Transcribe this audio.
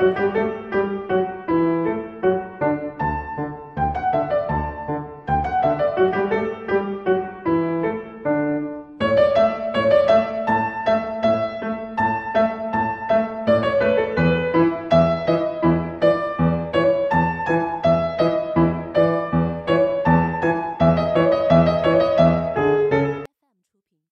Música